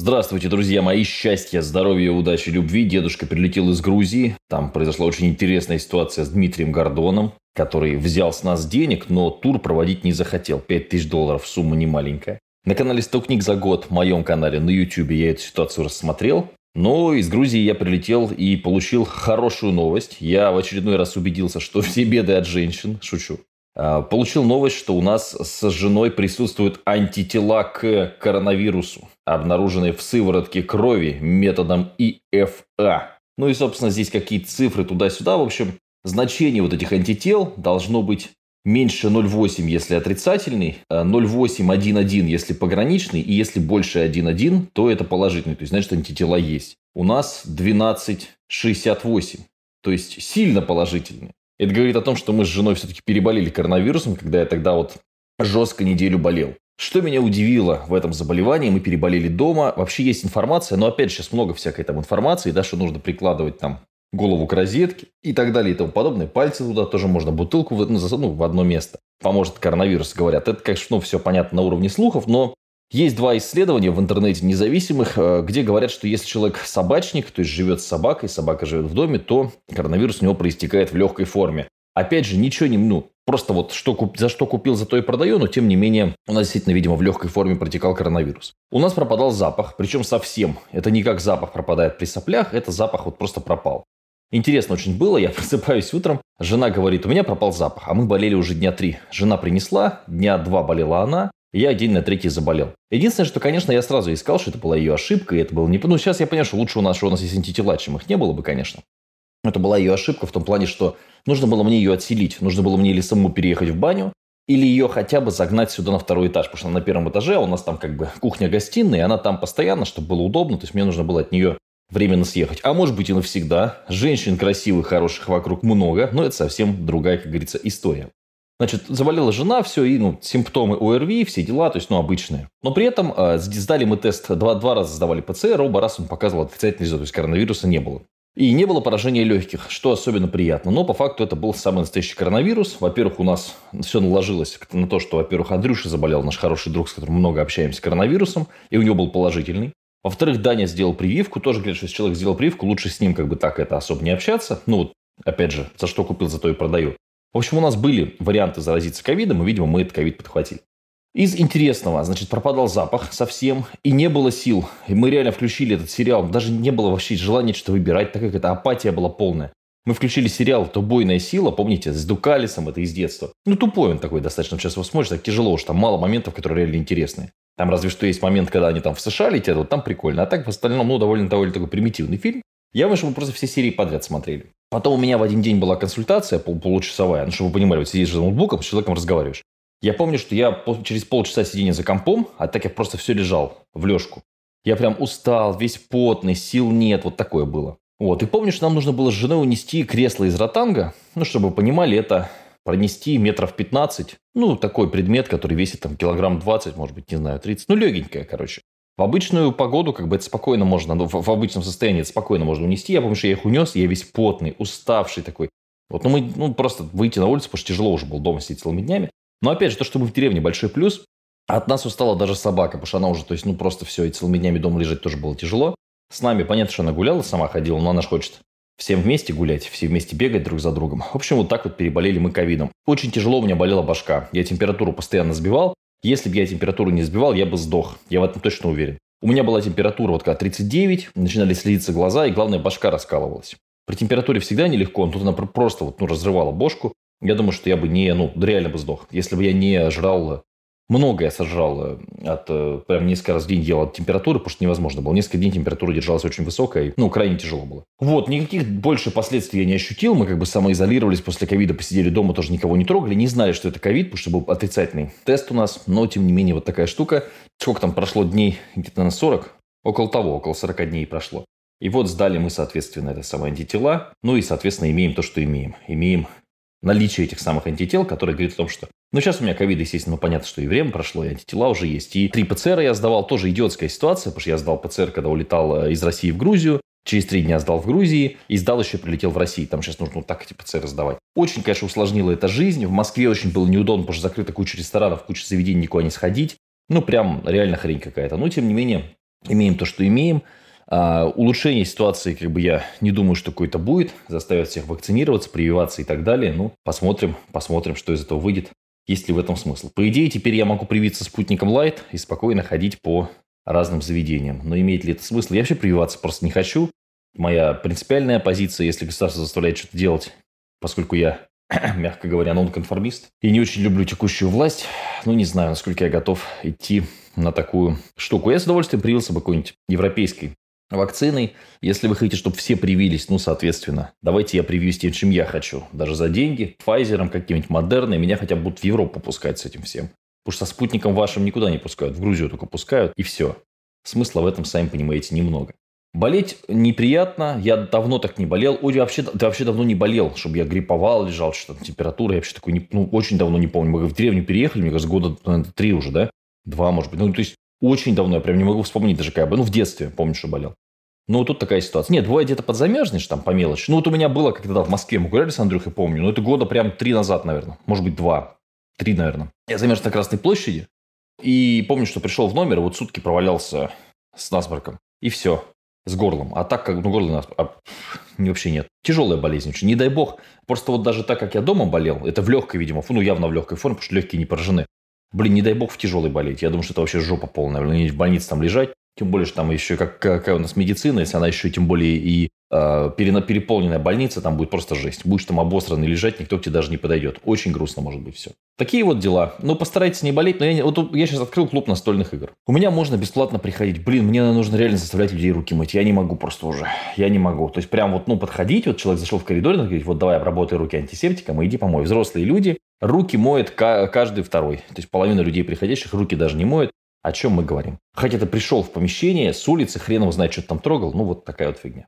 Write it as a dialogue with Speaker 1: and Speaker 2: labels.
Speaker 1: Здравствуйте, друзья мои. Счастья, здоровья, удачи, любви. Дедушка прилетел из Грузии. Там произошла очень интересная ситуация с Дмитрием Гордоном, который взял с нас денег, но тур проводить не захотел. 5000 долларов, сумма не маленькая. На канале 100 книг за год, в моем канале на YouTube я эту ситуацию рассмотрел. Но из Грузии я прилетел и получил хорошую новость. Я в очередной раз убедился, что все беды от женщин. Шучу. А, получил новость, что у нас с женой присутствуют антитела к коронавирусу, обнаруженные в сыворотке крови методом ИФА. Ну и, собственно, здесь какие-то цифры туда-сюда. В общем, значение вот этих антител должно быть меньше 0,8, если отрицательный, 0,811, а если пограничный, и если больше 1,1, то это положительный. То есть, значит, антитела есть. У нас 12,68, то есть сильно положительный. Это говорит о том, что мы с женой все-таки переболели коронавирусом, когда я тогда вот жестко неделю болел. Что меня удивило в этом заболевании, мы переболели дома. Вообще есть информация, но опять же сейчас много всякой там информации, да, что нужно прикладывать там голову к розетке и так далее и тому подобное. Пальцы туда тоже можно, бутылку в, ну, ну, в одно место. Поможет коронавирус, говорят. Это, конечно, ну, все понятно на уровне слухов, но есть два исследования в интернете независимых, э, где говорят, что если человек собачник, то есть живет с собакой, собака живет в доме, то коронавирус у него проистекает в легкой форме. Опять же, ничего не, ну, просто вот что, за что купил, за то и продаю, но тем не менее у нас действительно, видимо, в легкой форме протекал коронавирус. У нас пропадал запах, причем совсем. Это не как запах пропадает при соплях, это запах вот просто пропал. Интересно очень было, я просыпаюсь утром, жена говорит, у меня пропал запах, а мы болели уже дня три. Жена принесла, дня два болела она, я день на третий заболел. Единственное, что, конечно, я сразу искал, что это была ее ошибка, и это было не... Ну, сейчас я понимаю, что лучше у нас, что у нас есть антитела, чем их не было бы, конечно. Это была ее ошибка в том плане, что нужно было мне ее отселить. Нужно было мне или самому переехать в баню, или ее хотя бы загнать сюда на второй этаж, потому что на первом этаже, а у нас там как бы кухня-гостиная, и она там постоянно, чтобы было удобно, то есть мне нужно было от нее временно съехать. А может быть и навсегда. Женщин красивых, хороших вокруг много, но это совсем другая, как говорится, история. Значит, заболела жена, все, и ну, симптомы ОРВИ, все дела, то есть, ну, обычные. Но при этом э, сдали мы тест, два, два раза сдавали ПЦР, оба раза он показывал отрицательный результат, то есть коронавируса не было. И не было поражения легких, что особенно приятно. Но по факту это был самый настоящий коронавирус. Во-первых, у нас все наложилось на то, что, во-первых, Андрюша заболел, наш хороший друг, с которым много общаемся, коронавирусом, и у него был положительный. Во-вторых, Даня сделал прививку. Тоже говорят, что если человек сделал прививку, лучше с ним как бы так это особо не общаться. Ну, вот, опять же, за что купил, за то и продаю. В общем, у нас были варианты заразиться ковидом, и, видимо, мы этот ковид подхватили. Из интересного, значит, пропадал запах совсем, и не было сил. И мы реально включили этот сериал, даже не было вообще желания что-то выбирать, так как эта апатия была полная. Мы включили сериал «То сила», помните, с Дукалисом, это из детства. Ну, тупой он такой достаточно, сейчас его смотришь, так тяжело, что там мало моментов, которые реально интересные. Там разве что есть момент, когда они там в США летят, вот там прикольно. А так в остальном, ну, довольно, довольно такой примитивный фильм. Я что мы просто все серии подряд смотрели. Потом у меня в один день была консультация пол получасовая, ну, чтобы вы понимали, вот сидишь за ноутбуком, с человеком разговариваешь. Я помню, что я через полчаса сидения за компом, а так я просто все лежал в лёжку. Я прям устал, весь потный, сил нет, вот такое было. Вот, и помню, что нам нужно было с женой унести кресло из ротанга, ну, чтобы вы понимали, это пронести метров 15, ну, такой предмет, который весит там килограмм 20, может быть, не знаю, 30, ну, легенькая, короче. В обычную погоду как бы это спокойно можно, ну, в, в обычном состоянии это спокойно можно унести. Я помню, что я их унес, я весь потный, уставший такой. Вот, ну, мы, ну, просто выйти на улицу, потому что тяжело уже было дома сидеть целыми днями. Но, опять же, то, что мы в деревне, большой плюс. От нас устала даже собака, потому что она уже, то есть, ну, просто все, и целыми днями дома лежать тоже было тяжело. С нами, понятно, что она гуляла, сама ходила, но она же хочет всем вместе гулять, все вместе бегать друг за другом. В общем, вот так вот переболели мы ковидом. Очень тяжело у меня болела башка. Я температуру постоянно сбивал. Если бы я температуру не сбивал, я бы сдох. Я в этом точно уверен. У меня была температура вот когда 39, начинали слезиться глаза, и главное, башка раскалывалась. При температуре всегда нелегко, но тут она просто вот, ну, разрывала бошку. Я думаю, что я бы не, ну, реально бы сдох, если бы я не жрал много я сожрал э, от, э, прям несколько раз в день ел от температуры, потому что невозможно было. Несколько дней температура держалась очень высокая, и, ну, крайне тяжело было. Вот, никаких больше последствий я не ощутил. Мы как бы самоизолировались после ковида, посидели дома, тоже никого не трогали. Не знали, что это ковид, потому что был отрицательный тест у нас. Но, тем не менее, вот такая штука. Сколько там прошло дней? Где-то на 40? Около того, около 40 дней прошло. И вот сдали мы, соответственно, это самое антитела. Ну и, соответственно, имеем то, что имеем. Имеем наличие этих самых антител, которые говорит о том, что... Ну, сейчас у меня ковид, естественно, ну, понятно, что и время прошло, и антитела уже есть. И три ПЦР я сдавал, тоже идиотская ситуация, потому что я сдал ПЦР, когда улетал э, из России в Грузию, через три дня сдал в Грузии, и сдал еще прилетел в Россию. Там сейчас нужно вот так эти ПЦР сдавать. Очень, конечно, усложнило это жизнь. В Москве очень было неудобно, потому что закрыта куча ресторанов, куча заведений, никуда не сходить. Ну, прям реально хрень какая-то. Но, тем не менее, Имеем то, что имеем. А, улучшение ситуации, как бы я не думаю, что какое-то будет. Заставят всех вакцинироваться, прививаться и так далее. Ну, посмотрим, посмотрим, что из этого выйдет. Есть ли в этом смысл? По идее, теперь я могу привиться спутником Light и спокойно ходить по разным заведениям. Но имеет ли это смысл? Я вообще прививаться просто не хочу. Моя принципиальная позиция, если государство заставляет что-то делать, поскольку я, мягко говоря, нонконформист и не очень люблю текущую власть, ну, не знаю, насколько я готов идти на такую штуку. Я с удовольствием привился бы какой-нибудь европейской вакциной. Если вы хотите, чтобы все привились, ну, соответственно, давайте я привьюсь тем, чем я хочу. Даже за деньги, Pfizer, каким-нибудь Модерной, меня хотя бы будут в Европу пускать с этим всем. Потому что со спутником вашим никуда не пускают, в Грузию только пускают, и все. Смысла в этом, сами понимаете, немного. Болеть неприятно, я давно так не болел. Ой, вообще, да вообще давно не болел, чтобы я грипповал, лежал, что-то температура. Я вообще такой, не, ну, очень давно не помню. Мы в деревню переехали, мне кажется, года наверное, три уже, да? Два, может быть. Ну, то есть, очень давно, я прям не могу вспомнить даже, как бы, ну, в детстве, помню, что болел. Ну, тут такая ситуация. Нет, бывает где-то подзамерзнешь там по мелочи. Ну, вот у меня было, когда в Москве мы гуляли с Андрюхой, помню. Ну, это года прям три назад, наверное. Может быть, два. Три, наверное. Я замерз на Красной площади. И помню, что пришел в номер, вот сутки провалялся с насморком. И все. С горлом. А так как, ну, горло насморк, а, вообще нет. Тяжелая болезнь очень. Не дай бог. Просто вот даже так, как я дома болел, это в легкой, видимо, ну, явно в легкой форме, потому что легкие не поражены. Блин, не дай бог в тяжелой болеть. Я думаю, что это вообще жопа полная. Блин, в больнице там лежать. Тем более, что там еще как, какая у нас медицина, если она еще тем более и э, переполненная больница, там будет просто жесть. Будешь там обосранный лежать, никто к тебе даже не подойдет. Очень грустно может быть все. Такие вот дела. Ну, постарайтесь не болеть. Но я, вот я сейчас открыл клуб настольных игр. У меня можно бесплатно приходить. Блин, мне нужно реально заставлять людей руки мыть. Я не могу просто уже. Я не могу. То есть, прям вот, ну, подходить. Вот человек зашел в коридор и говорит, вот давай обработай руки антисептиком и иди помой. Взрослые люди руки моют каждый второй. То есть, половина людей приходящих руки даже не моют. О чем мы говорим? Хотя ты пришел в помещение с улицы, хрен его знает, что ты там трогал. Ну, вот такая вот фигня.